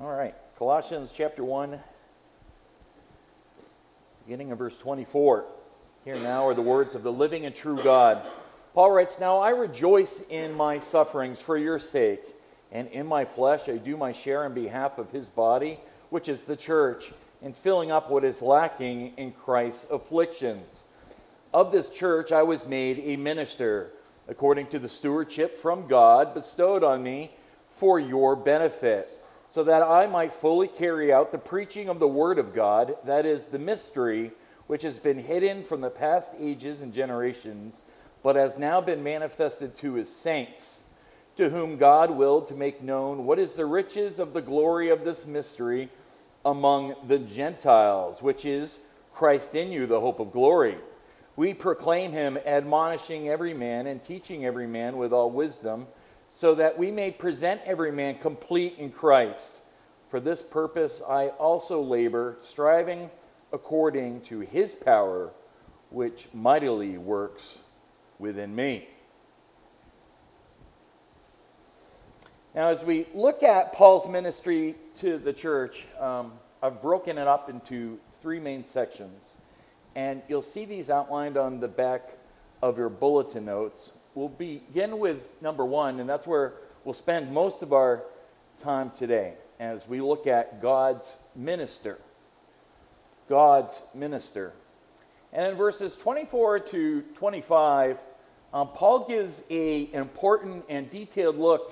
All right, Colossians chapter 1, beginning of verse 24. Here now are the words of the living and true God. Paul writes, Now I rejoice in my sufferings for your sake, and in my flesh I do my share in behalf of his body, which is the church, in filling up what is lacking in Christ's afflictions. Of this church I was made a minister, according to the stewardship from God bestowed on me for your benefit so that I might fully carry out the preaching of the Word of God, that is, the mystery which has been hidden from the past ages and generations, but has now been manifested to his saints, to whom God willed to make known what is the riches of the glory of this mystery among the Gentiles, which is Christ in you, the hope of glory. We proclaim him, admonishing every man and teaching every man with all wisdom so that we may present every man complete in Christ. For this purpose I also labor, striving according to his power, which mightily works within me. Now, as we look at Paul's ministry to the church, um, I've broken it up into three main sections. And you'll see these outlined on the back of your bulletin notes. We'll begin with number one, and that's where we'll spend most of our time today as we look at God's minister. God's minister. And in verses 24 to 25, um, Paul gives a, an important and detailed look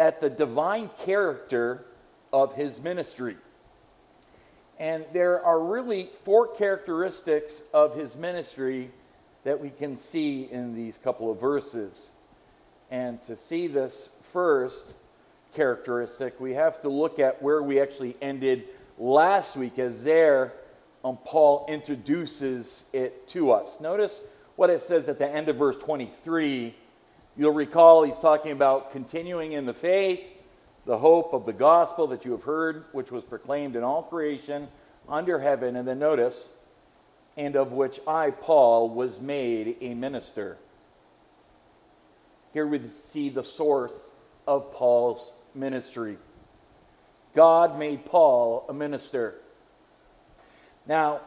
at the divine character of his ministry. And there are really four characteristics of his ministry that we can see in these couple of verses. And to see this first characteristic, we have to look at where we actually ended last week, as there um, Paul introduces it to us. Notice what it says at the end of verse 23. You'll recall he's talking about continuing in the faith, the hope of the gospel that you have heard, which was proclaimed in all creation under heaven. And then notice, and of which I, Paul, was made a minister. Here we see the source of Paul's ministry. God made Paul a minister. Now,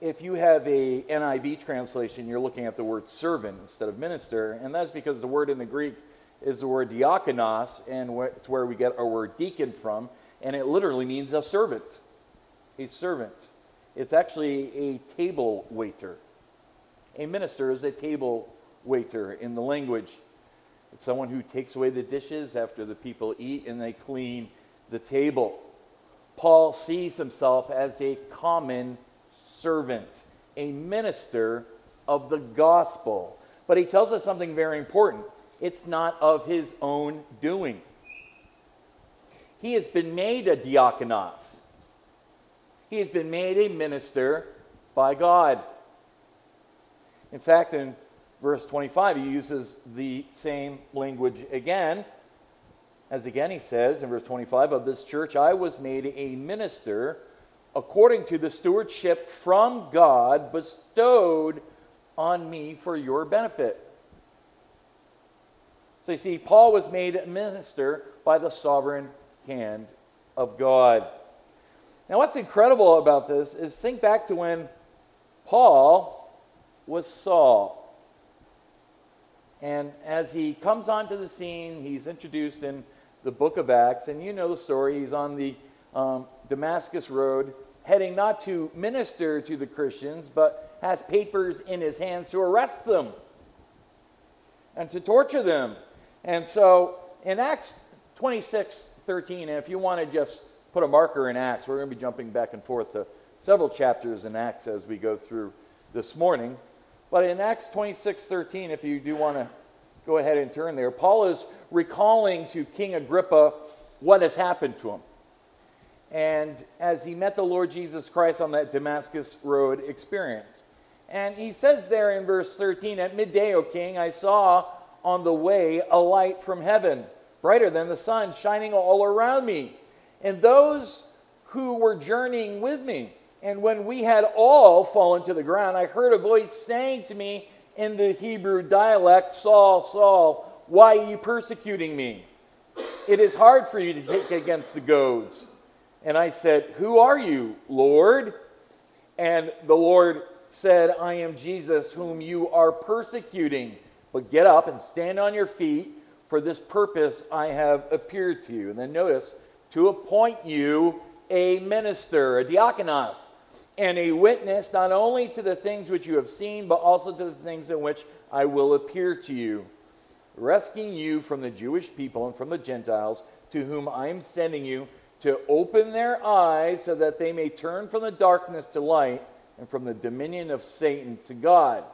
if you have a NIV translation, you're looking at the word servant instead of minister, and that's because the word in the Greek is the word diakonos, and it's where we get our word deacon from, and it literally means a servant. A servant. It's actually a table waiter. A minister is a table waiter in the language. It's someone who takes away the dishes after the people eat and they clean the table. Paul sees himself as a common servant, a minister of the gospel. But he tells us something very important it's not of his own doing. He has been made a diakonos. He has been made a minister by God. In fact, in verse 25, he uses the same language again. As again he says in verse 25, of this church I was made a minister according to the stewardship from God bestowed on me for your benefit. So you see, Paul was made a minister by the sovereign hand of God. Now, what's incredible about this is think back to when Paul was Saul. And as he comes onto the scene, he's introduced in the book of Acts, and you know the story. He's on the um, Damascus Road, heading not to minister to the Christians, but has papers in his hands to arrest them and to torture them. And so in Acts 26 13, and if you want to just put a marker in Acts. We're going to be jumping back and forth to several chapters in Acts as we go through this morning. But in Acts 26 13, if you do want to go ahead and turn there, Paul is recalling to King Agrippa what has happened to him. And as he met the Lord Jesus Christ on that Damascus Road experience. And he says there in verse 13, At midday, O king, I saw on the way a light from heaven, brighter than the sun, shining all around me and those who were journeying with me And when we had all fallen to the ground, I heard a voice saying to me in the Hebrew dialect, Saul, Saul, why are you persecuting me? It is hard for you to take against the goads. And I said, Who are you, Lord? And the Lord said, I am Jesus, whom you are persecuting. But get up and stand on your feet. For this purpose I have appeared to you. And then notice, to appoint you a minister, a diakonos, and a witness not only to the things which you have seen, but also to the things in which I will appear to you, rescuing you from the Jewish people and from the Gentiles, to whom I am sending you to open their eyes so that they may turn from the darkness to light and from the dominion of Satan to God,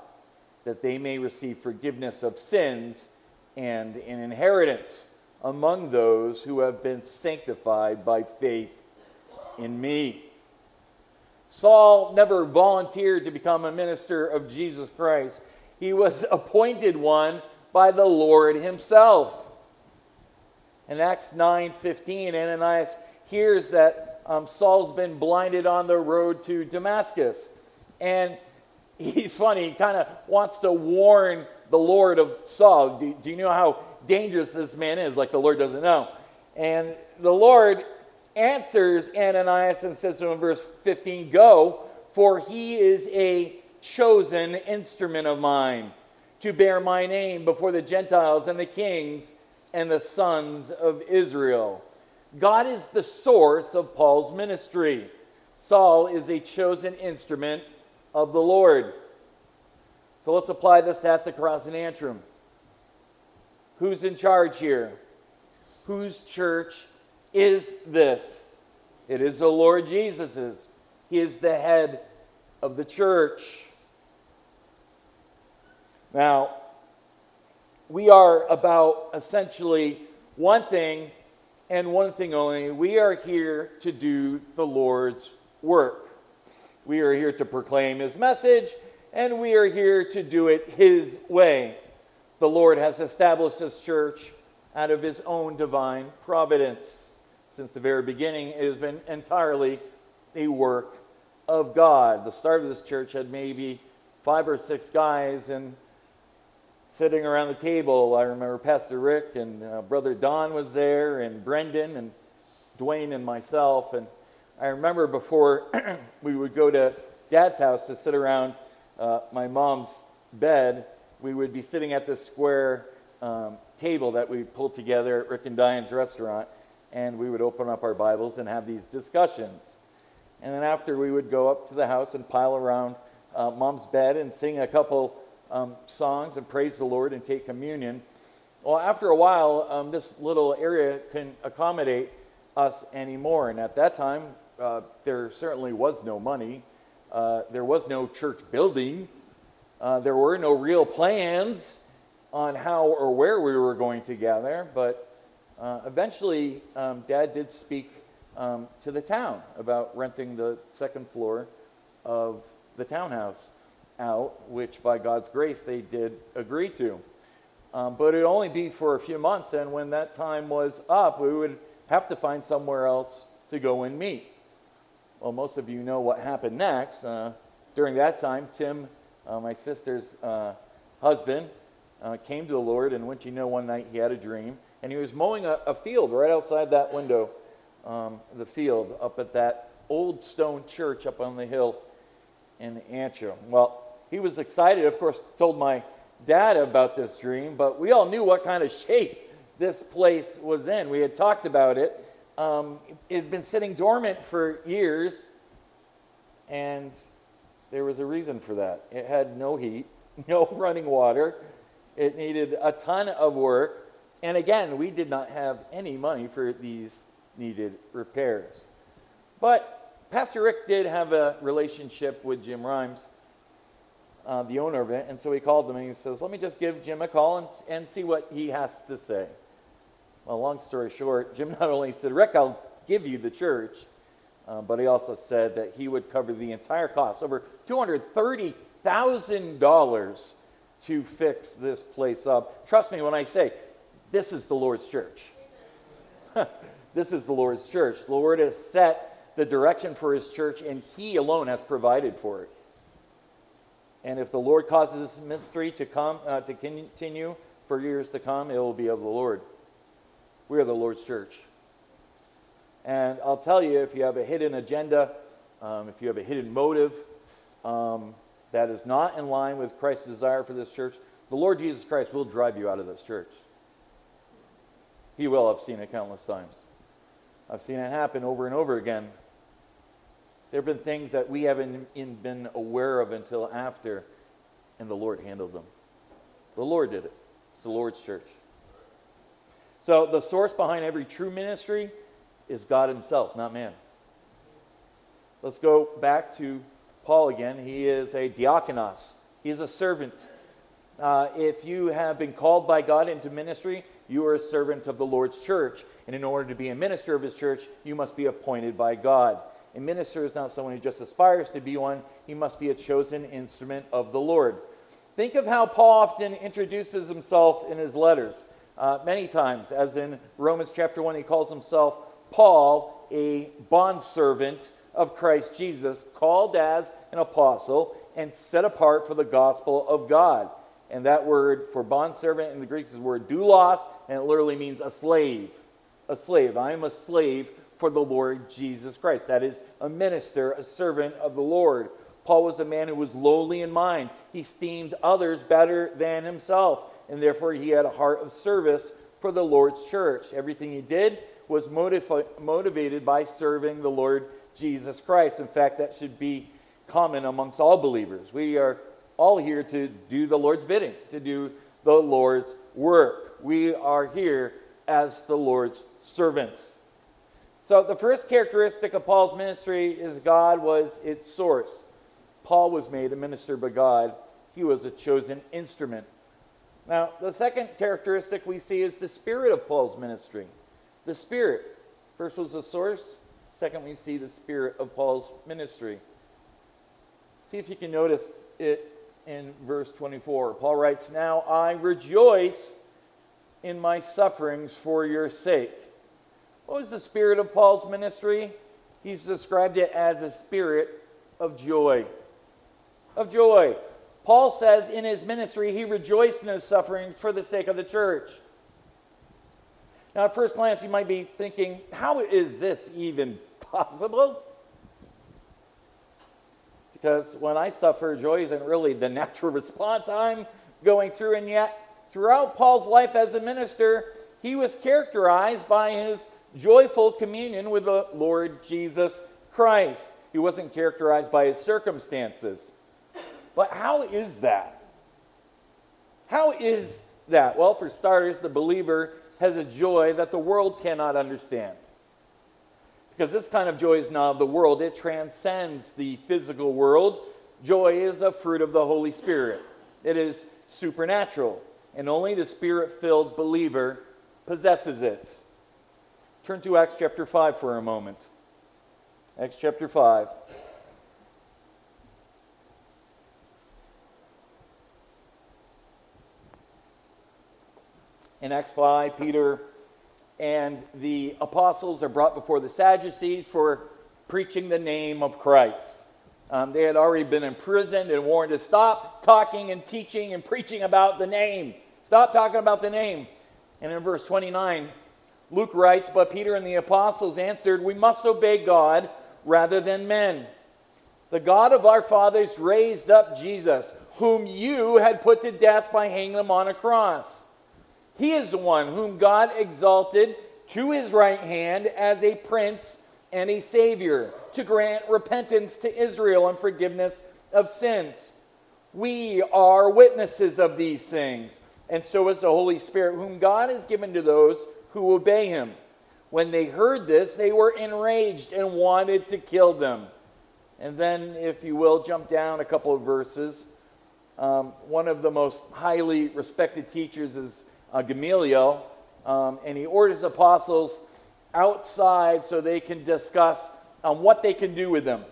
that they may receive forgiveness of sins and an inheritance among those who have been sanctified by faith in me. Saul never volunteered to become a minister of Jesus Christ. He was appointed one by the Lord himself. In Acts 9:15, Ananias hears that um, Saul's been blinded on the road to Damascus. And he's funny, he kind of wants to warn the Lord of Saul. Do, do you know how dangerous this man is? Like the Lord doesn't know. And the Lord answers Ananias and says to him in verse 15, Go, for he is a chosen instrument of mine to bear my name before the Gentiles and the kings and the sons of Israel. God is the source of Paul's ministry. Saul is a chosen instrument of the Lord. So let's apply this at the cross and Antrim. Who's in charge here? Whose church is this? It is the Lord Jesus's. He is the head of the church. Now, we are about essentially one thing and one thing only. We are here to do the Lord's work. We are here to proclaim his message, and we are here to do it his way. The Lord has established his church out of his own divine providence. Since the very beginning, it has been entirely a work of God. The start of this church had maybe five or six guys and sitting around the table. I remember Pastor Rick and uh, Brother Don was there, and Brendan and Dwayne and myself. And I remember before we would go to dad's house to sit around uh, my mom's bed, we would be sitting at this square um, table that we pulled together at Rick and Diane's restaurant, and we would open up our Bibles and have these discussions. And then after, we would go up to the house and pile around uh, mom's bed and sing a couple um, songs and praise the Lord and take communion. Well, after a while, um, this little area can accommodate us anymore. And at that time, uh, there certainly was no money. Uh, there was no church building. Uh, there were no real plans on how or where we were going to gather. But uh, eventually, um, Dad did speak um, to the town about renting the second floor of the townhouse out, which by God's grace they did agree to. Um, but it'd only be for a few months, and when that time was up, we would have to find somewhere else to go and meet. Well, most of you know what happened next. Uh, during that time, Tim, uh, my sister's uh, husband, uh, came to the Lord, and wouldn't you know, one night he had a dream, and he was mowing a, a field right outside that window, um, the field up at that old stone church up on the hill in Antrim. Well, he was excited, of course, told my dad about this dream, but we all knew what kind of shape this place was in. We had talked about it um, it had been sitting dormant for years, and there was a reason for that. It had no heat, no running water, it needed a ton of work, and again, we did not have any money for these needed repairs. But Pastor Rick did have a relationship with Jim Rhymes. Uh, the owner of it, and so he called him and he says, Let me just give Jim a call and, and see what he has to say. Well, long story short, Jim not only said, Rick, I'll give you the church, uh, but he also said that he would cover the entire cost, over $230,000 to fix this place up. Trust me when I say, this is the Lord's church. this is the Lord's church. The Lord has set the direction for his church, and he alone has provided for it. And if the Lord causes this mystery to come uh, to continue for years to come, it will be of the Lord. We are the Lord's church. And I'll tell you, if you have a hidden agenda, um, if you have a hidden motive um, that is not in line with Christ's desire for this church, the Lord Jesus Christ will drive you out of this church. He will. I've seen it countless times. I've seen it happen over and over again. There have been things that we haven't been aware of until after, and the Lord handled them. The Lord did it. It's the Lord's church. So, the source behind every true ministry is God Himself, not man. Let's go back to Paul again. He is a diakonos, he is a servant. Uh, if you have been called by God into ministry, you are a servant of the Lord's church. And in order to be a minister of his church, you must be appointed by God. A minister is not someone who just aspires to be one, he must be a chosen instrument of the Lord. Think of how Paul often introduces himself in his letters. Uh, many times, as in Romans chapter 1, he calls himself Paul, a bondservant of Christ Jesus, called as an apostle and set apart for the gospel of God. And that word for bondservant in the Greek is the word doulos, and it literally means a slave. A slave. I am a slave for the Lord Jesus Christ. That is a minister, a servant of the Lord. Paul was a man who was lowly in mind. He esteemed others better than himself, and therefore he had a heart of service for the Lord's church. Everything he did was motiv- motivated by serving the Lord Jesus Christ. In fact, that should be common amongst all believers. We are all here to do the Lord's bidding, to do the Lord's work. We are here as the Lord's servants. So, the first characteristic of Paul's ministry is God was its source. Paul was made a minister by God, he was a chosen instrument. Now, the second characteristic we see is the spirit of Paul's ministry. The spirit. First was the source, second, we see the spirit of Paul's ministry. See if you can notice it in verse 24. Paul writes, Now I rejoice in my sufferings for your sake. What was the spirit of Paul's ministry? He's described it as a spirit of joy. Of joy. Paul says in his ministry he rejoiced in his suffering for the sake of the church. Now, at first glance, you might be thinking, how is this even possible? Because when I suffer, joy isn't really the natural response I'm going through, and yet, throughout Paul's life as a minister, he was characterized by his joyful communion with the Lord Jesus Christ. He wasn't characterized by his circumstances. But how is that? How is that? Well, for starters, the believer has a joy that the world cannot understand. Because this kind of joy is not of the world, it transcends the physical world. Joy is a fruit of the Holy Spirit, it is supernatural, and only the spirit filled believer possesses it. Turn to Acts chapter 5 for a moment. Acts chapter 5. In Acts 5, Peter and the apostles are brought before the Sadducees for preaching the name of Christ. Um, they had already been imprisoned and warned to stop talking and teaching and preaching about the name. Stop talking about the name. And in verse 29, Luke writes, But Peter and the apostles answered, We must obey God rather than men. The God of our fathers raised up Jesus, whom you had put to death by hanging him on a cross. He is the one whom God exalted to his right hand as a prince and a savior to grant repentance to Israel and forgiveness of sins. We are witnesses of these things, and so is the Holy Spirit, whom God has given to those who obey him. When they heard this, they were enraged and wanted to kill them. And then, if you will, jump down a couple of verses. Um, one of the most highly respected teachers is uh, Gamaliel, um, and he orders apostles outside so they can discuss um, what they can do with them.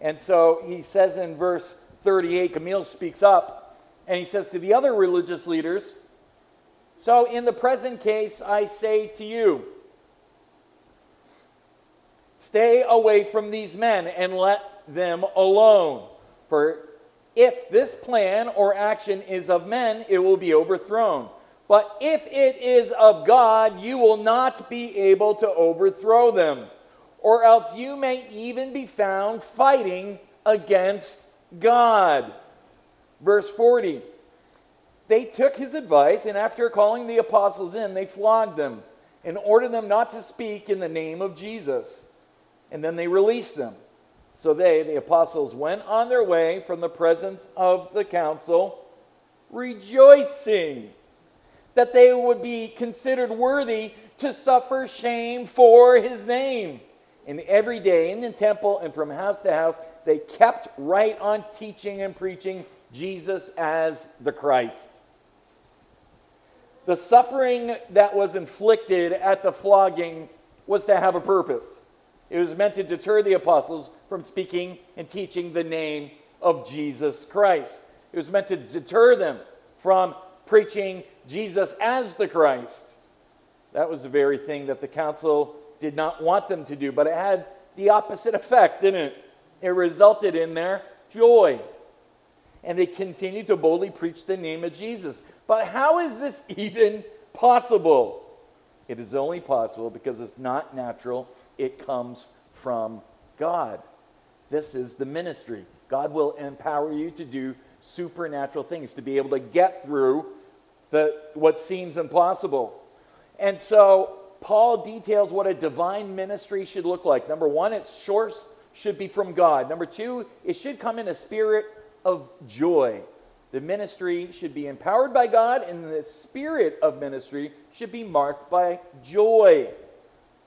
And so he says in verse 38, Gamaliel speaks up, and he says to the other religious leaders, so, in the present case, I say to you, Stay away from these men and let them alone. For if this plan or action is of men, it will be overthrown. But if it is of God, you will not be able to overthrow them, or else you may even be found fighting against God. Verse 40 They took his advice, and after calling the apostles in, they flogged them and ordered them not to speak in the name of Jesus. And then they released them. So they, the apostles, went on their way from the presence of the council, rejoicing that they would be considered worthy to suffer shame for his name. And every day in the temple and from house to house, they kept right on teaching and preaching Jesus as the Christ. The suffering that was inflicted at the flogging was to have a purpose. It was meant to deter the apostles from speaking and teaching the name of Jesus Christ. It was meant to deter them from preaching Jesus as the Christ. That was the very thing that the council did not want them to do, but it had the opposite effect, didn't it? It resulted in their joy. And they continued to boldly preach the name of Jesus. But how is this even possible? It is only possible because it's not natural, it comes from God. This is the ministry. God will empower you to do supernatural things, to be able to get through the, what seems impossible. And so Paul details what a divine ministry should look like. Number one, its source should be from God. Number two, it should come in a spirit of joy. The ministry should be empowered by God, and the spirit of ministry should be marked by joy.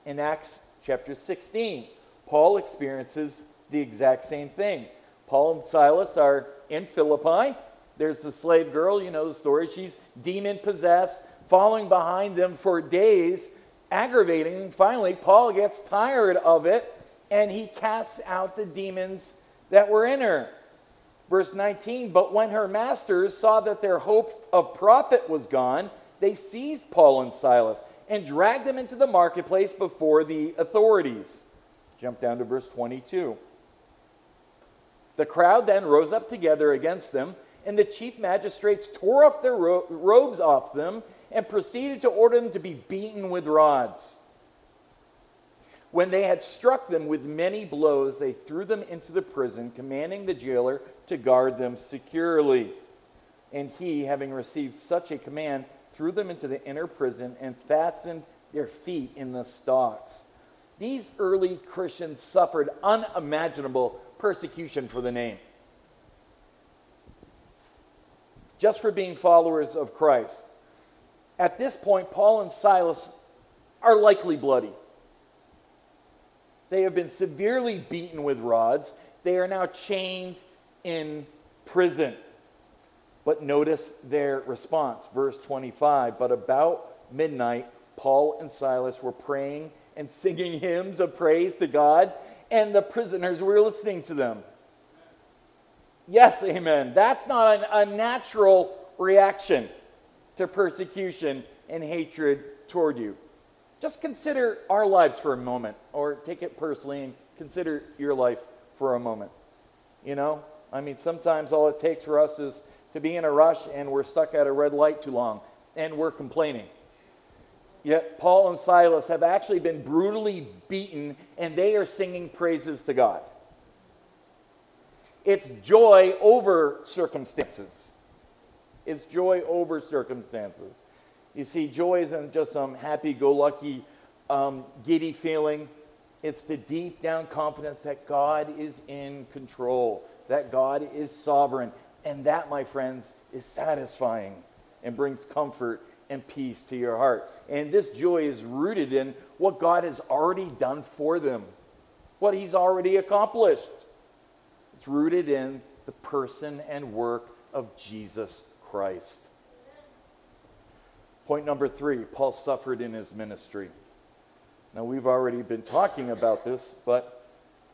In Acts chapter 16, Paul experiences the exact same thing. Paul and Silas are in Philippi. There's the slave girl, you know the story. She's demon possessed, following behind them for days, aggravating. Finally, Paul gets tired of it and he casts out the demons that were in her. Verse 19 But when her masters saw that their hope of profit was gone, they seized Paul and Silas and dragged them into the marketplace before the authorities. Jump down to verse 22. The crowd then rose up together against them, and the chief magistrates tore off their ro- robes off them and proceeded to order them to be beaten with rods. When they had struck them with many blows, they threw them into the prison, commanding the jailer to guard them securely. And he, having received such a command, threw them into the inner prison and fastened their feet in the stocks. These early Christians suffered unimaginable persecution for the name. Just for being followers of Christ. At this point, Paul and Silas are likely bloody. They have been severely beaten with rods. They are now chained in prison. But notice their response. Verse 25 But about midnight, Paul and Silas were praying and singing hymns of praise to God, and the prisoners were listening to them. Yes, amen. That's not an, a natural reaction to persecution and hatred toward you. Just consider our lives for a moment, or take it personally and consider your life for a moment. You know, I mean, sometimes all it takes for us is to be in a rush and we're stuck at a red light too long and we're complaining. Yet Paul and Silas have actually been brutally beaten and they are singing praises to God. It's joy over circumstances. It's joy over circumstances. You see, joy isn't just some happy go lucky, um, giddy feeling. It's the deep down confidence that God is in control, that God is sovereign. And that, my friends, is satisfying and brings comfort and peace to your heart. And this joy is rooted in what God has already done for them, what He's already accomplished. It's rooted in the person and work of Jesus Christ. Point number three Paul suffered in his ministry. Now, we've already been talking about this, but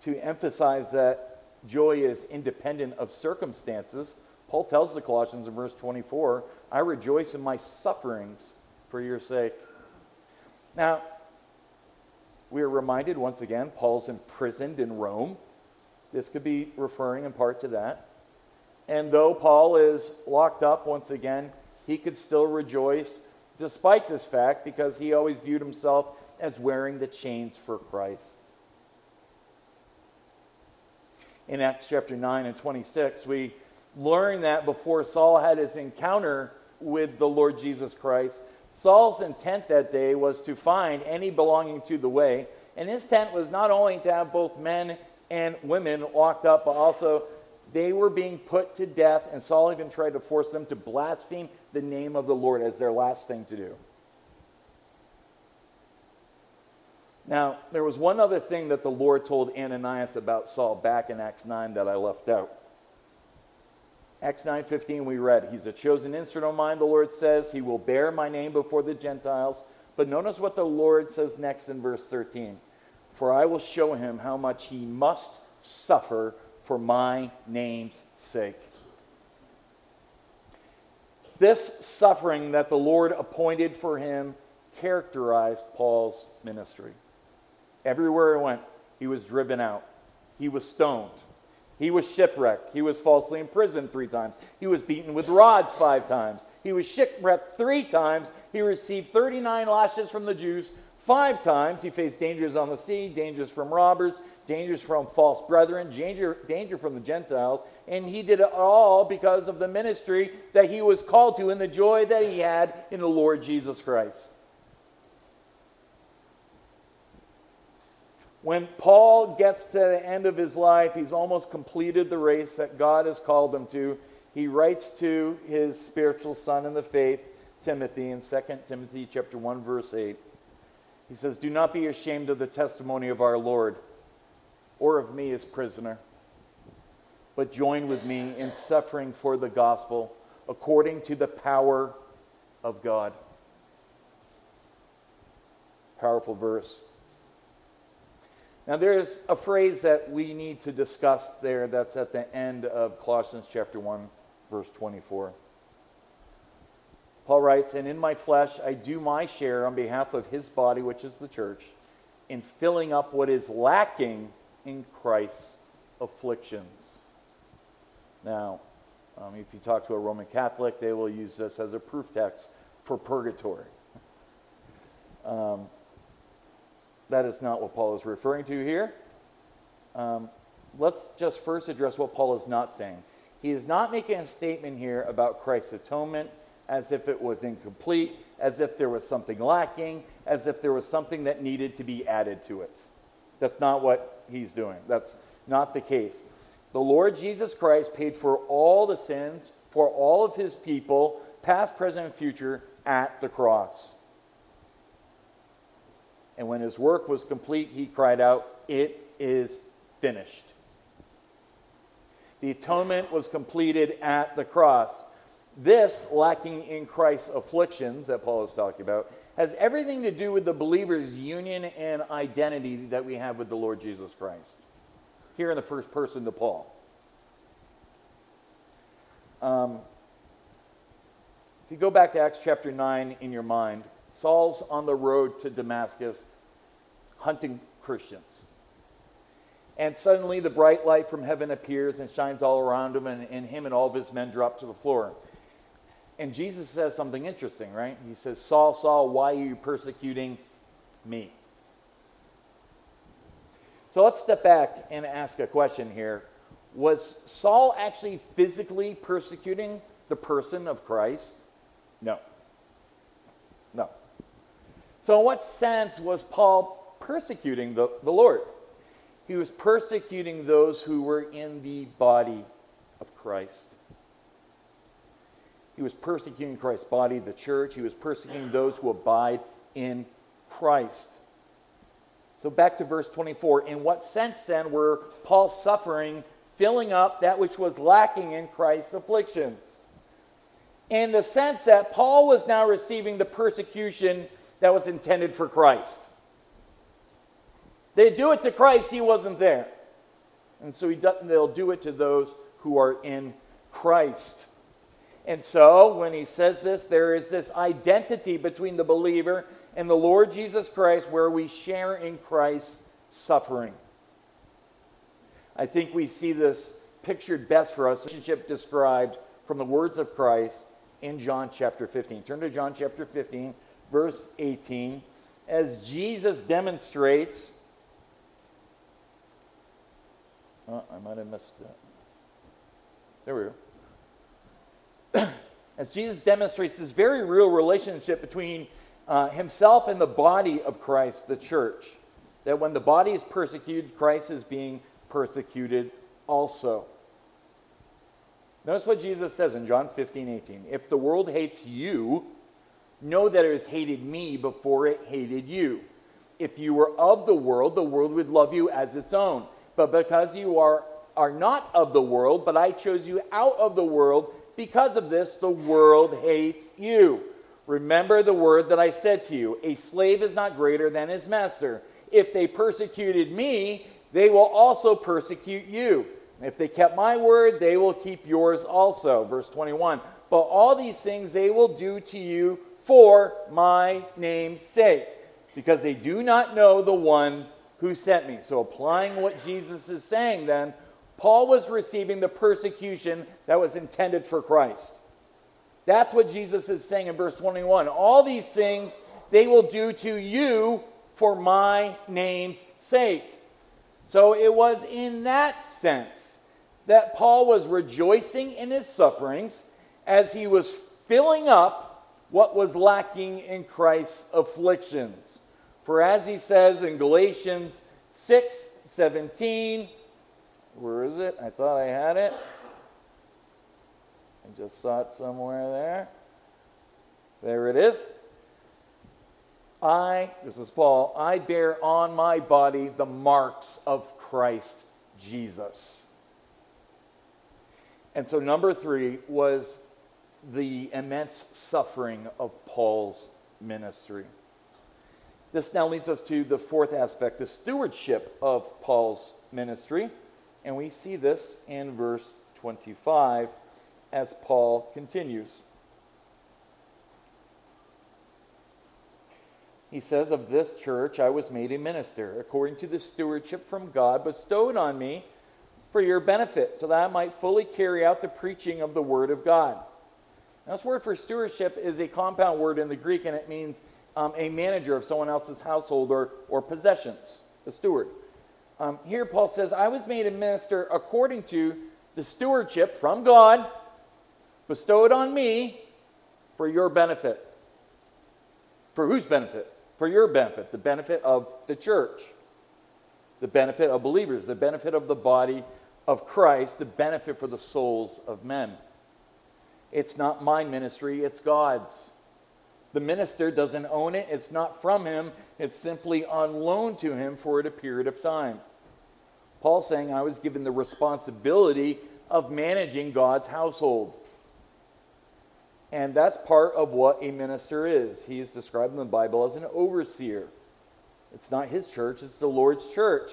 to emphasize that joy is independent of circumstances, Paul tells the Colossians in verse 24, I rejoice in my sufferings for your sake. Now, we are reminded once again Paul's imprisoned in Rome. This could be referring in part to that. And though Paul is locked up once again, he could still rejoice despite this fact because he always viewed himself as wearing the chains for Christ. In Acts chapter 9 and 26, we learn that before Saul had his encounter with the Lord Jesus Christ, Saul's intent that day was to find any belonging to the way. And his tent was not only to have both men and women locked up, but also they were being put to death. And Saul even tried to force them to blaspheme the name of the Lord as their last thing to do. Now, there was one other thing that the Lord told Ananias about Saul back in Acts 9 that I left out. Acts 9:15 we read, he's a chosen instrument of mine, the Lord says, he will bear my name before the Gentiles. But notice what the Lord says next in verse 13. For I will show him how much he must suffer for my name's sake. This suffering that the Lord appointed for him characterized Paul's ministry. Everywhere he went, he was driven out. He was stoned. He was shipwrecked. He was falsely imprisoned three times. He was beaten with rods five times. He was shipwrecked three times. He received 39 lashes from the Jews five times. He faced dangers on the sea, dangers from robbers, dangers from false brethren, danger, danger from the Gentiles. And he did it all because of the ministry that he was called to and the joy that he had in the Lord Jesus Christ. When Paul gets to the end of his life, he's almost completed the race that God has called him to. He writes to his spiritual son in the faith, Timothy, in 2 Timothy chapter 1, verse 8. He says, Do not be ashamed of the testimony of our Lord or of me as prisoner, but join with me in suffering for the gospel according to the power of God. Powerful verse. Now, there's a phrase that we need to discuss there that's at the end of Colossians chapter 1, verse 24. Paul writes, And in my flesh I do my share on behalf of his body, which is the church, in filling up what is lacking in Christ's afflictions. Now, um, if you talk to a Roman Catholic, they will use this as a proof text for purgatory. Um, that is not what Paul is referring to here. Um, let's just first address what Paul is not saying. He is not making a statement here about Christ's atonement as if it was incomplete, as if there was something lacking, as if there was something that needed to be added to it. That's not what he's doing. That's not the case. The Lord Jesus Christ paid for all the sins for all of his people, past, present, and future, at the cross. And when his work was complete, he cried out, It is finished. The atonement was completed at the cross. This, lacking in Christ's afflictions that Paul is talking about, has everything to do with the believer's union and identity that we have with the Lord Jesus Christ. Here in the first person to Paul. Um, if you go back to Acts chapter 9 in your mind, Saul's on the road to Damascus hunting Christians. And suddenly the bright light from heaven appears and shines all around him, and, and him and all of his men drop to the floor. And Jesus says something interesting, right? He says, Saul, Saul, why are you persecuting me? So let's step back and ask a question here. Was Saul actually physically persecuting the person of Christ? No. No. So, in what sense was Paul persecuting the, the Lord? He was persecuting those who were in the body of Christ. He was persecuting Christ's body, the church. He was persecuting those who abide in Christ. So, back to verse 24. In what sense then were Paul's suffering filling up that which was lacking in Christ's afflictions? In the sense that Paul was now receiving the persecution that was intended for Christ. They do it to Christ, he wasn't there. And so he they'll do it to those who are in Christ. And so when he says this, there is this identity between the believer and the Lord Jesus Christ, where we share in Christ's suffering. I think we see this pictured best for us, relationship described from the words of Christ in John chapter 15. Turn to John chapter 15, verse 18. As Jesus demonstrates, oh, I might have missed that. There we go. As Jesus demonstrates this very real relationship between uh, himself and the body of Christ, the church, that when the body is persecuted, Christ is being persecuted also. Notice what Jesus says in John 15, 18. If the world hates you, know that it has hated me before it hated you. If you were of the world, the world would love you as its own. But because you are, are not of the world, but I chose you out of the world, because of this, the world hates you. Remember the word that I said to you a slave is not greater than his master. If they persecuted me, they will also persecute you. If they kept my word, they will keep yours also. Verse 21. But all these things they will do to you for my name's sake, because they do not know the one who sent me. So, applying what Jesus is saying, then, Paul was receiving the persecution that was intended for Christ. That's what Jesus is saying in verse 21. All these things they will do to you for my name's sake. So it was in that sense that Paul was rejoicing in his sufferings as he was filling up what was lacking in Christ's afflictions. For as he says in Galatians 6 17, where is it? I thought I had it. I just saw it somewhere there. There it is. I, this is Paul, I bear on my body the marks of Christ Jesus. And so, number three was the immense suffering of Paul's ministry. This now leads us to the fourth aspect, the stewardship of Paul's ministry. And we see this in verse 25 as Paul continues. He says, Of this church I was made a minister, according to the stewardship from God bestowed on me for your benefit, so that I might fully carry out the preaching of the Word of God. Now, this word for stewardship is a compound word in the Greek, and it means um, a manager of someone else's household or, or possessions, a steward. Um, here, Paul says, I was made a minister according to the stewardship from God bestowed on me for your benefit. For whose benefit? For your benefit, the benefit of the church, the benefit of believers, the benefit of the body of Christ, the benefit for the souls of men. It's not my ministry, it's God's. The minister doesn't own it, it's not from him, it's simply on loan to him for a period of time. Paul saying, I was given the responsibility of managing God's household. And that's part of what a minister is. He is described in the Bible as an overseer. It's not his church, it's the Lord's church.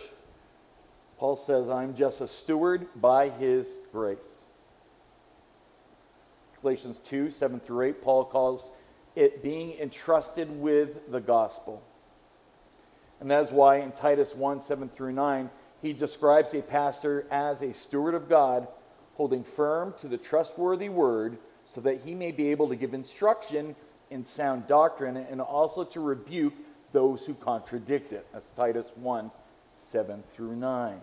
Paul says, I'm just a steward by his grace. Galatians 2 7 through 8, Paul calls it being entrusted with the gospel. And that is why in Titus 1 7 through 9, he describes a pastor as a steward of God, holding firm to the trustworthy word so that he may be able to give instruction in sound doctrine and also to rebuke those who contradict it. That's Titus 1 7 through 9.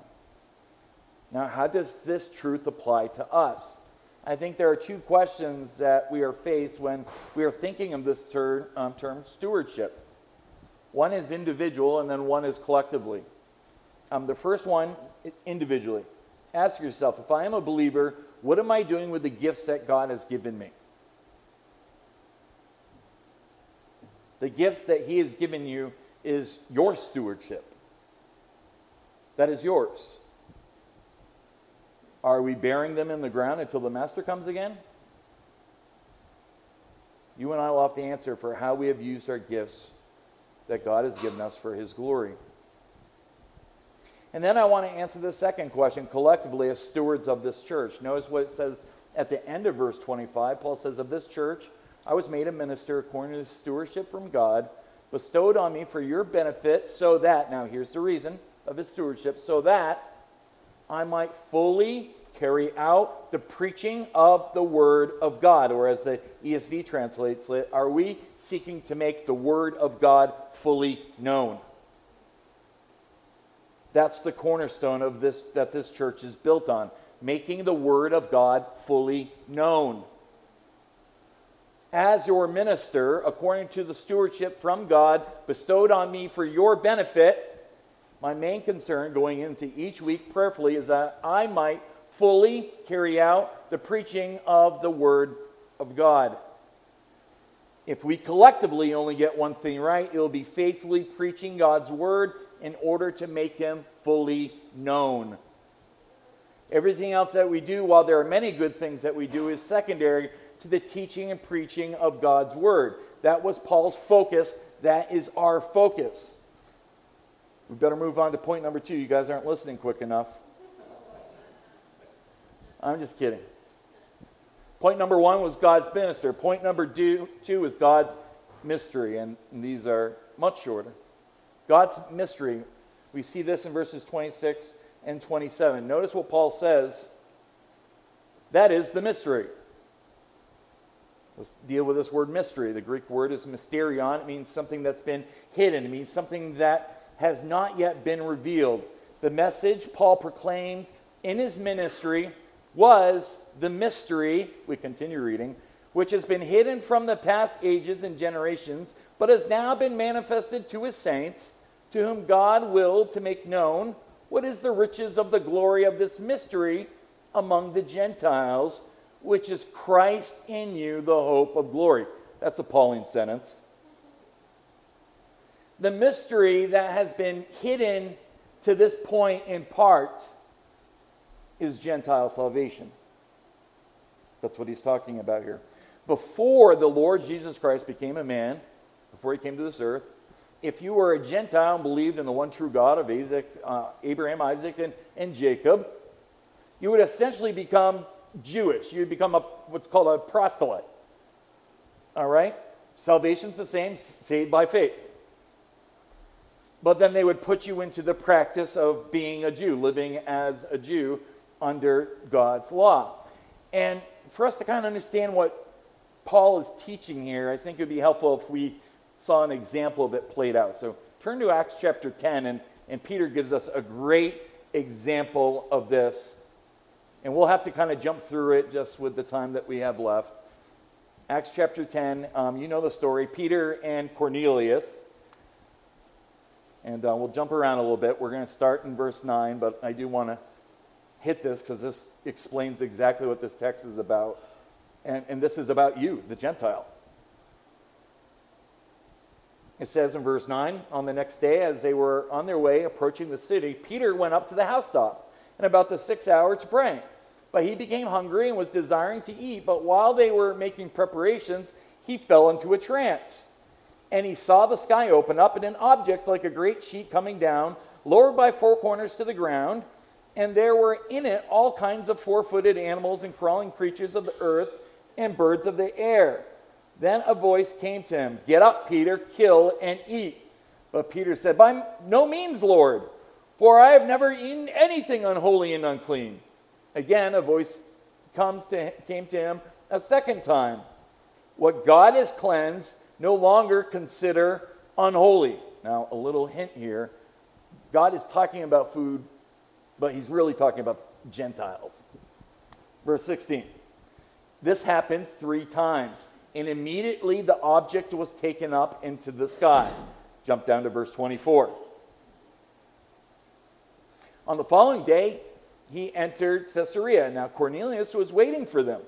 Now, how does this truth apply to us? I think there are two questions that we are faced when we are thinking of this ter- um, term stewardship. One is individual, and then one is collectively. Um, the first one, individually. Ask yourself if I am a believer, what am I doing with the gifts that God has given me? The gifts that He has given you is your stewardship. That is yours. Are we burying them in the ground until the Master comes again? You and I will have to answer for how we have used our gifts that God has given us for His glory. And then I want to answer the second question collectively as stewards of this church. Notice what it says at the end of verse 25. Paul says, Of this church, I was made a minister according to stewardship from God, bestowed on me for your benefit, so that, now here's the reason of his stewardship, so that I might fully carry out the preaching of the Word of God. Or as the ESV translates it, are we seeking to make the Word of God fully known? That's the cornerstone of this that this church is built on, making the word of God fully known. As your minister, according to the stewardship from God bestowed on me for your benefit, my main concern going into each week prayerfully is that I might fully carry out the preaching of the word of God. If we collectively only get one thing right, it will be faithfully preaching God's word in order to make him fully known. Everything else that we do, while there are many good things that we do, is secondary to the teaching and preaching of God's word. That was Paul's focus. That is our focus. We better move on to point number two. You guys aren't listening quick enough. I'm just kidding. Point number one was God's minister. Point number two, is God's mystery, and these are much shorter. God's mystery. We see this in verses 26 and 27. Notice what Paul says. That is the mystery. Let's deal with this word mystery. The Greek word is mysterion. It means something that's been hidden, it means something that has not yet been revealed. The message Paul proclaimed in his ministry was the mystery, we continue reading, which has been hidden from the past ages and generations, but has now been manifested to his saints to whom God willed to make known what is the riches of the glory of this mystery among the Gentiles, which is Christ in you, the hope of glory. That's a Pauline sentence. The mystery that has been hidden to this point in part is Gentile salvation. That's what he's talking about here. Before the Lord Jesus Christ became a man, before he came to this earth, if you were a Gentile and believed in the one true God of Isaac, uh, Abraham, Isaac, and, and Jacob, you would essentially become Jewish. You'd become a, what's called a proselyte. All right? Salvation's the same, saved by faith. But then they would put you into the practice of being a Jew, living as a Jew under God's law. And for us to kind of understand what Paul is teaching here, I think it would be helpful if we saw an example of it played out. So turn to Acts chapter 10, and, and Peter gives us a great example of this. And we'll have to kind of jump through it just with the time that we have left. Acts chapter 10, um, you know the story. Peter and Cornelius. And uh, we'll jump around a little bit. We're going to start in verse 9, but I do want to hit this because this explains exactly what this text is about. And, and this is about you, the Gentile. It says in verse 9 On the next day, as they were on their way approaching the city, Peter went up to the housetop and about the sixth hour to pray. But he became hungry and was desiring to eat. But while they were making preparations, he fell into a trance. And he saw the sky open up and an object like a great sheet coming down, lowered by four corners to the ground. And there were in it all kinds of four footed animals and crawling creatures of the earth and birds of the air. Then a voice came to him Get up, Peter, kill and eat. But Peter said, By no means, Lord, for I have never eaten anything unholy and unclean. Again, a voice comes to, came to him a second time. What God has cleansed, no longer consider unholy. Now, a little hint here God is talking about food, but he's really talking about Gentiles. Verse 16. This happened three times and immediately the object was taken up into the sky. Jump down to verse 24. On the following day, he entered Caesarea. Now, Cornelius was waiting for them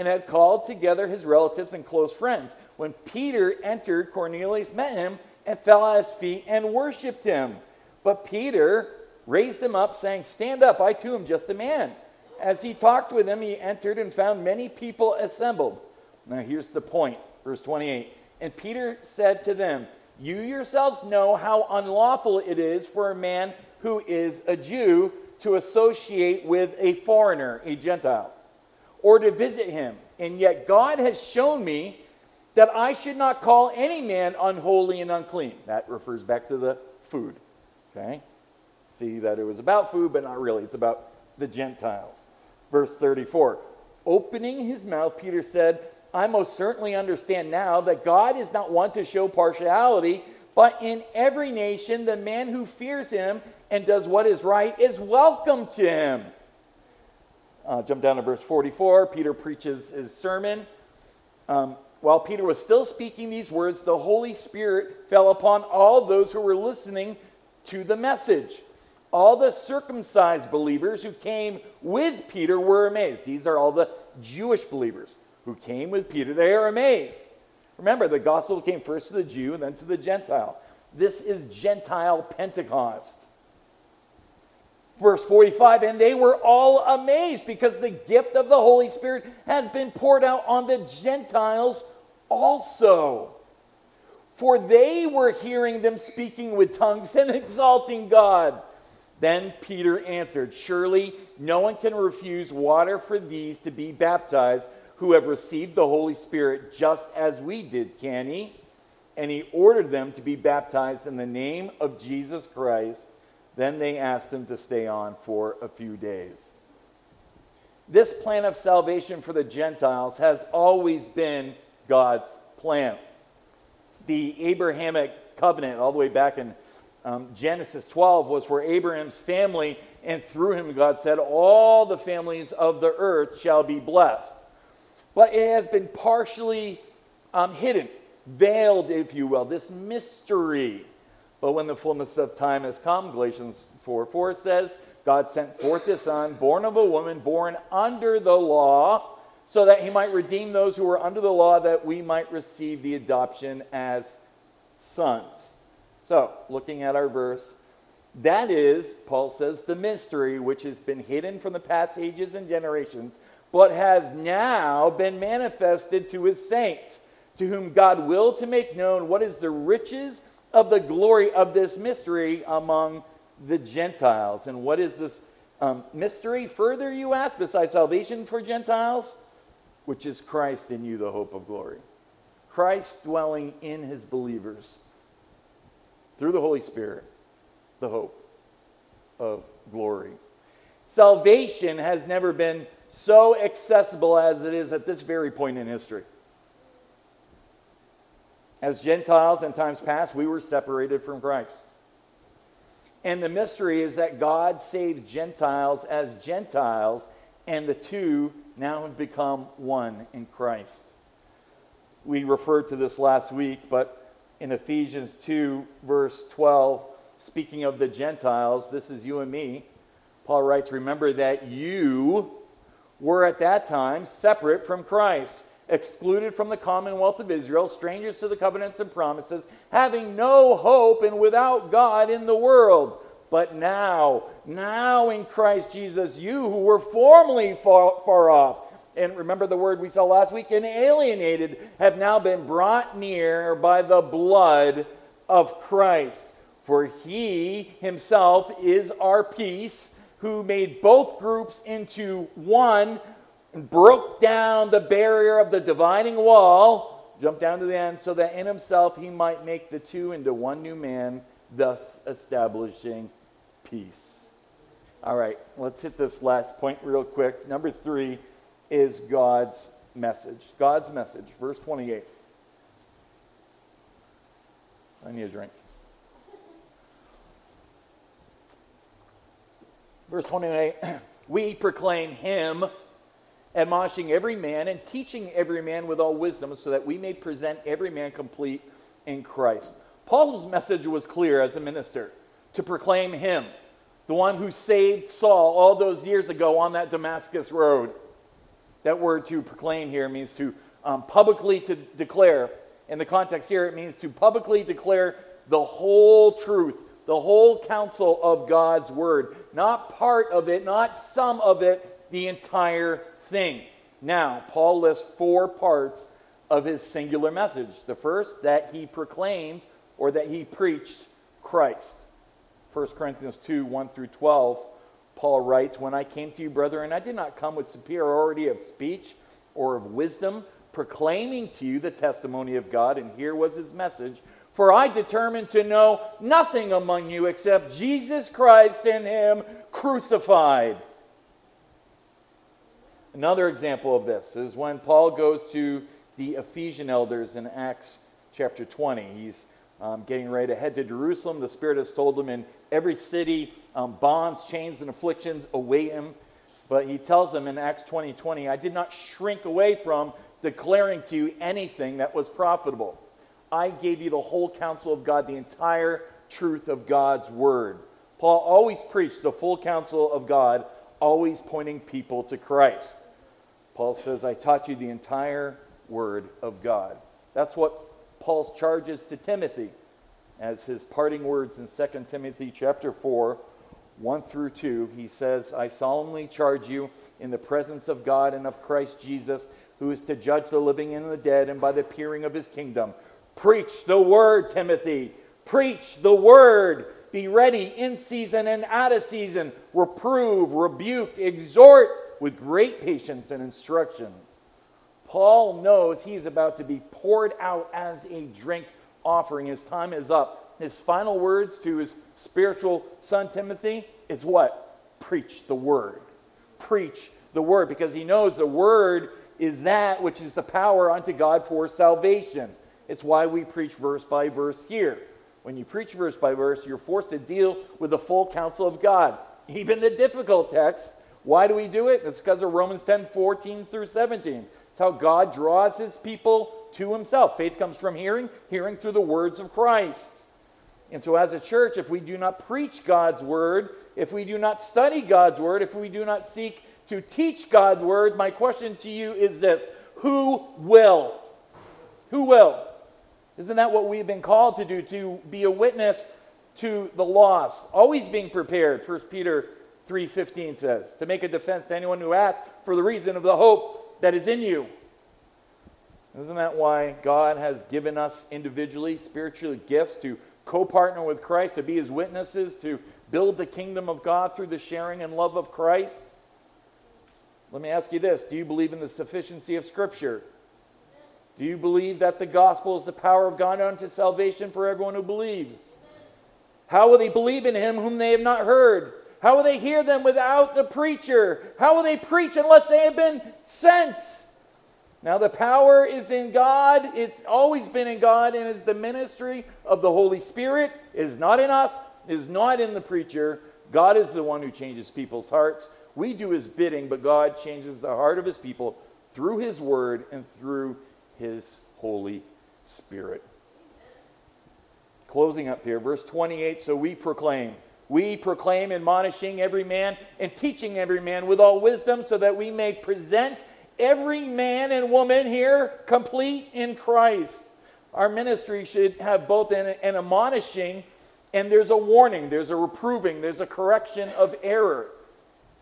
and had called together his relatives and close friends. When Peter entered, Cornelius met him and fell at his feet and worshiped him. But Peter raised him up, saying, Stand up, I too am just a man. As he talked with him, he entered and found many people assembled. Now, here's the point, verse 28. And Peter said to them, You yourselves know how unlawful it is for a man who is a Jew to associate with a foreigner, a Gentile, or to visit him. And yet God has shown me that I should not call any man unholy and unclean. That refers back to the food. Okay? See that it was about food, but not really. It's about the Gentiles. Verse 34 Opening his mouth, Peter said, I most certainly understand now that God is not one to show partiality, but in every nation, the man who fears him and does what is right is welcome to him. Uh, jump down to verse 44. Peter preaches his sermon. Um, while Peter was still speaking these words, the Holy Spirit fell upon all those who were listening to the message. All the circumcised believers who came with Peter were amazed. These are all the Jewish believers who came with Peter. They are amazed. Remember, the gospel came first to the Jew and then to the Gentile. This is Gentile Pentecost. Verse 45 And they were all amazed because the gift of the Holy Spirit has been poured out on the Gentiles also. For they were hearing them speaking with tongues and exalting God. Then Peter answered, Surely no one can refuse water for these to be baptized who have received the Holy Spirit just as we did, can he? And he ordered them to be baptized in the name of Jesus Christ. Then they asked him to stay on for a few days. This plan of salvation for the Gentiles has always been God's plan. The Abrahamic covenant, all the way back in um, Genesis 12, was for Abraham's family, and through him, God said, All the families of the earth shall be blessed but it has been partially um, hidden, veiled, if you will, this mystery. But when the fullness of time has come, Galatians 4 4 says, God sent forth his son, born of a woman, born under the law, so that he might redeem those who were under the law, that we might receive the adoption as sons. So, looking at our verse, that is, Paul says, the mystery which has been hidden from the past ages and generations but has now been manifested to his saints, to whom God will to make known what is the riches of the glory of this mystery among the Gentiles. And what is this um, mystery? Further, you ask, besides salvation for Gentiles, which is Christ in you, the hope of glory. Christ dwelling in his believers through the Holy Spirit, the hope of glory. Salvation has never been so accessible as it is at this very point in history. As Gentiles in times past, we were separated from Christ. And the mystery is that God saves Gentiles as Gentiles, and the two now have become one in Christ. We referred to this last week, but in Ephesians 2, verse 12, speaking of the Gentiles, this is you and me. Paul writes, Remember that you were at that time separate from Christ, excluded from the commonwealth of Israel, strangers to the covenants and promises, having no hope and without God in the world. But now, now in Christ Jesus, you who were formerly far, far off, and remember the word we saw last week, and alienated, have now been brought near by the blood of Christ. For he himself is our peace who made both groups into one broke down the barrier of the dividing wall, jumped down to the end, so that in himself he might make the two into one new man, thus establishing peace. All right, let's hit this last point real quick. Number three is God's message. God's message, verse 28. I need a drink. Verse 28 We proclaim him, admonishing every man and teaching every man with all wisdom, so that we may present every man complete in Christ. Paul's message was clear as a minister to proclaim him, the one who saved Saul all those years ago on that Damascus road. That word to proclaim here means to um, publicly to declare. In the context here, it means to publicly declare the whole truth the whole counsel of God's word, not part of it, not some of it, the entire thing. Now, Paul lists four parts of his singular message. The first, that he proclaimed or that he preached Christ. 1 Corinthians 2 1 through 12, Paul writes, When I came to you, brethren, I did not come with superiority of speech or of wisdom, proclaiming to you the testimony of God, and here was his message. For I determined to know nothing among you except Jesus Christ and him crucified. Another example of this is when Paul goes to the Ephesian elders in Acts chapter 20. He's um, getting ready to head to Jerusalem. The Spirit has told him in every city, um, bonds, chains, and afflictions await him. But he tells them in Acts 20 20, I did not shrink away from declaring to you anything that was profitable. I gave you the whole counsel of God, the entire truth of God's word. Paul always preached the full counsel of God, always pointing people to Christ. Paul says, I taught you the entire word of God. That's what Paul's charges to Timothy as his parting words in 2 Timothy chapter 4, 1 through 2. He says, I solemnly charge you in the presence of God and of Christ Jesus, who is to judge the living and the dead, and by the appearing of his kingdom. Preach the word, Timothy. Preach the word. Be ready in season and out of season. Reprove, rebuke, exhort with great patience and instruction. Paul knows he is about to be poured out as a drink offering. His time is up. His final words to his spiritual son Timothy is what? Preach the word. Preach the word because he knows the word is that which is the power unto God for salvation. It's why we preach verse by verse here. When you preach verse by verse, you're forced to deal with the full counsel of God, even the difficult texts. Why do we do it? It's because of Romans 10 14 through 17. It's how God draws his people to himself. Faith comes from hearing, hearing through the words of Christ. And so, as a church, if we do not preach God's word, if we do not study God's word, if we do not seek to teach God's word, my question to you is this Who will? Who will? Isn't that what we've been called to do? To be a witness to the lost, always being prepared. 1 Peter 3:15 says, to make a defense to anyone who asks for the reason of the hope that is in you. Isn't that why God has given us individually spiritual gifts to co partner with Christ, to be his witnesses, to build the kingdom of God through the sharing and love of Christ? Let me ask you this Do you believe in the sufficiency of Scripture? Do you believe that the gospel is the power of God unto salvation for everyone who believes? How will they believe in him whom they have not heard? How will they hear them without the preacher? How will they preach unless they have been sent? Now, the power is in God. It's always been in God, and it's the ministry of the Holy Spirit. It is not in us, it is not in the preacher. God is the one who changes people's hearts. We do his bidding, but God changes the heart of his people through his word and through his Holy Spirit. Closing up here, verse 28 So we proclaim we proclaim, admonishing every man and teaching every man with all wisdom, so that we may present every man and woman here complete in Christ. Our ministry should have both an, an admonishing and there's a warning, there's a reproving, there's a correction of error.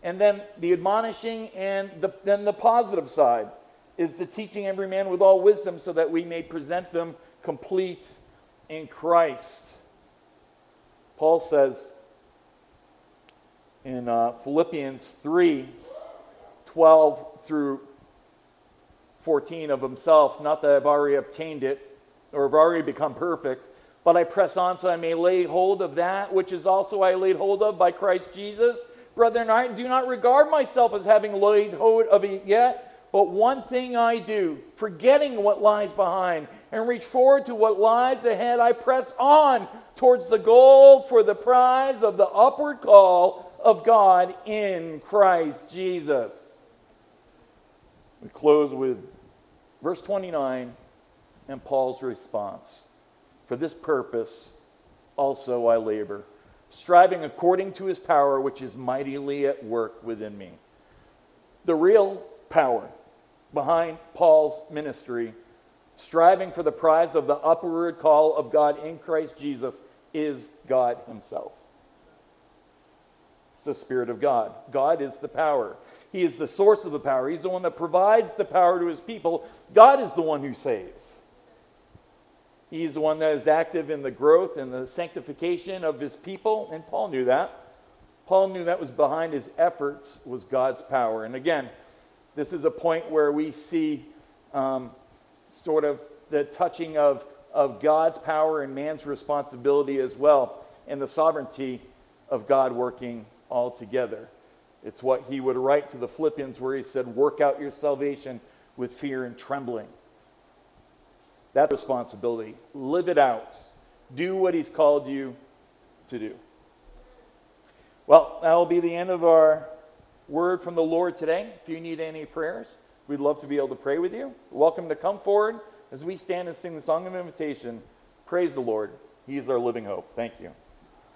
And then the admonishing and the, then the positive side is the teaching every man with all wisdom so that we may present them complete in Christ. Paul says, in uh, Philippians 3 12 through 14 of himself. Not that I've already obtained it or have already become perfect, but I press on so I may lay hold of that which is also I laid hold of by Christ Jesus. Brethren, I do not regard myself as having laid hold of it yet, but one thing I do, forgetting what lies behind and reach forward to what lies ahead, I press on towards the goal for the prize of the upward call of God in Christ Jesus. We close with verse 29 and Paul's response. For this purpose also I labor, striving according to his power, which is mightily at work within me. The real power behind Paul's ministry, striving for the prize of the upward call of God in Christ Jesus, is God Himself. It's the Spirit of God. God is the power. He is the source of the power. He's the one that provides the power to his people. God is the one who saves. He's the one that is active in the growth and the sanctification of his people, and Paul knew that. Paul knew that was behind his efforts was God's power. And again, this is a point where we see um, sort of the touching of, of God's power and man's responsibility as well, and the sovereignty of God working all together. It's what he would write to the Philippians, where he said, Work out your salvation with fear and trembling. That responsibility. Live it out. Do what he's called you to do. Well, that will be the end of our word from the Lord today. If you need any prayers, we'd love to be able to pray with you. Welcome to come forward as we stand and sing the song of invitation. Praise the Lord. He is our living hope. Thank you.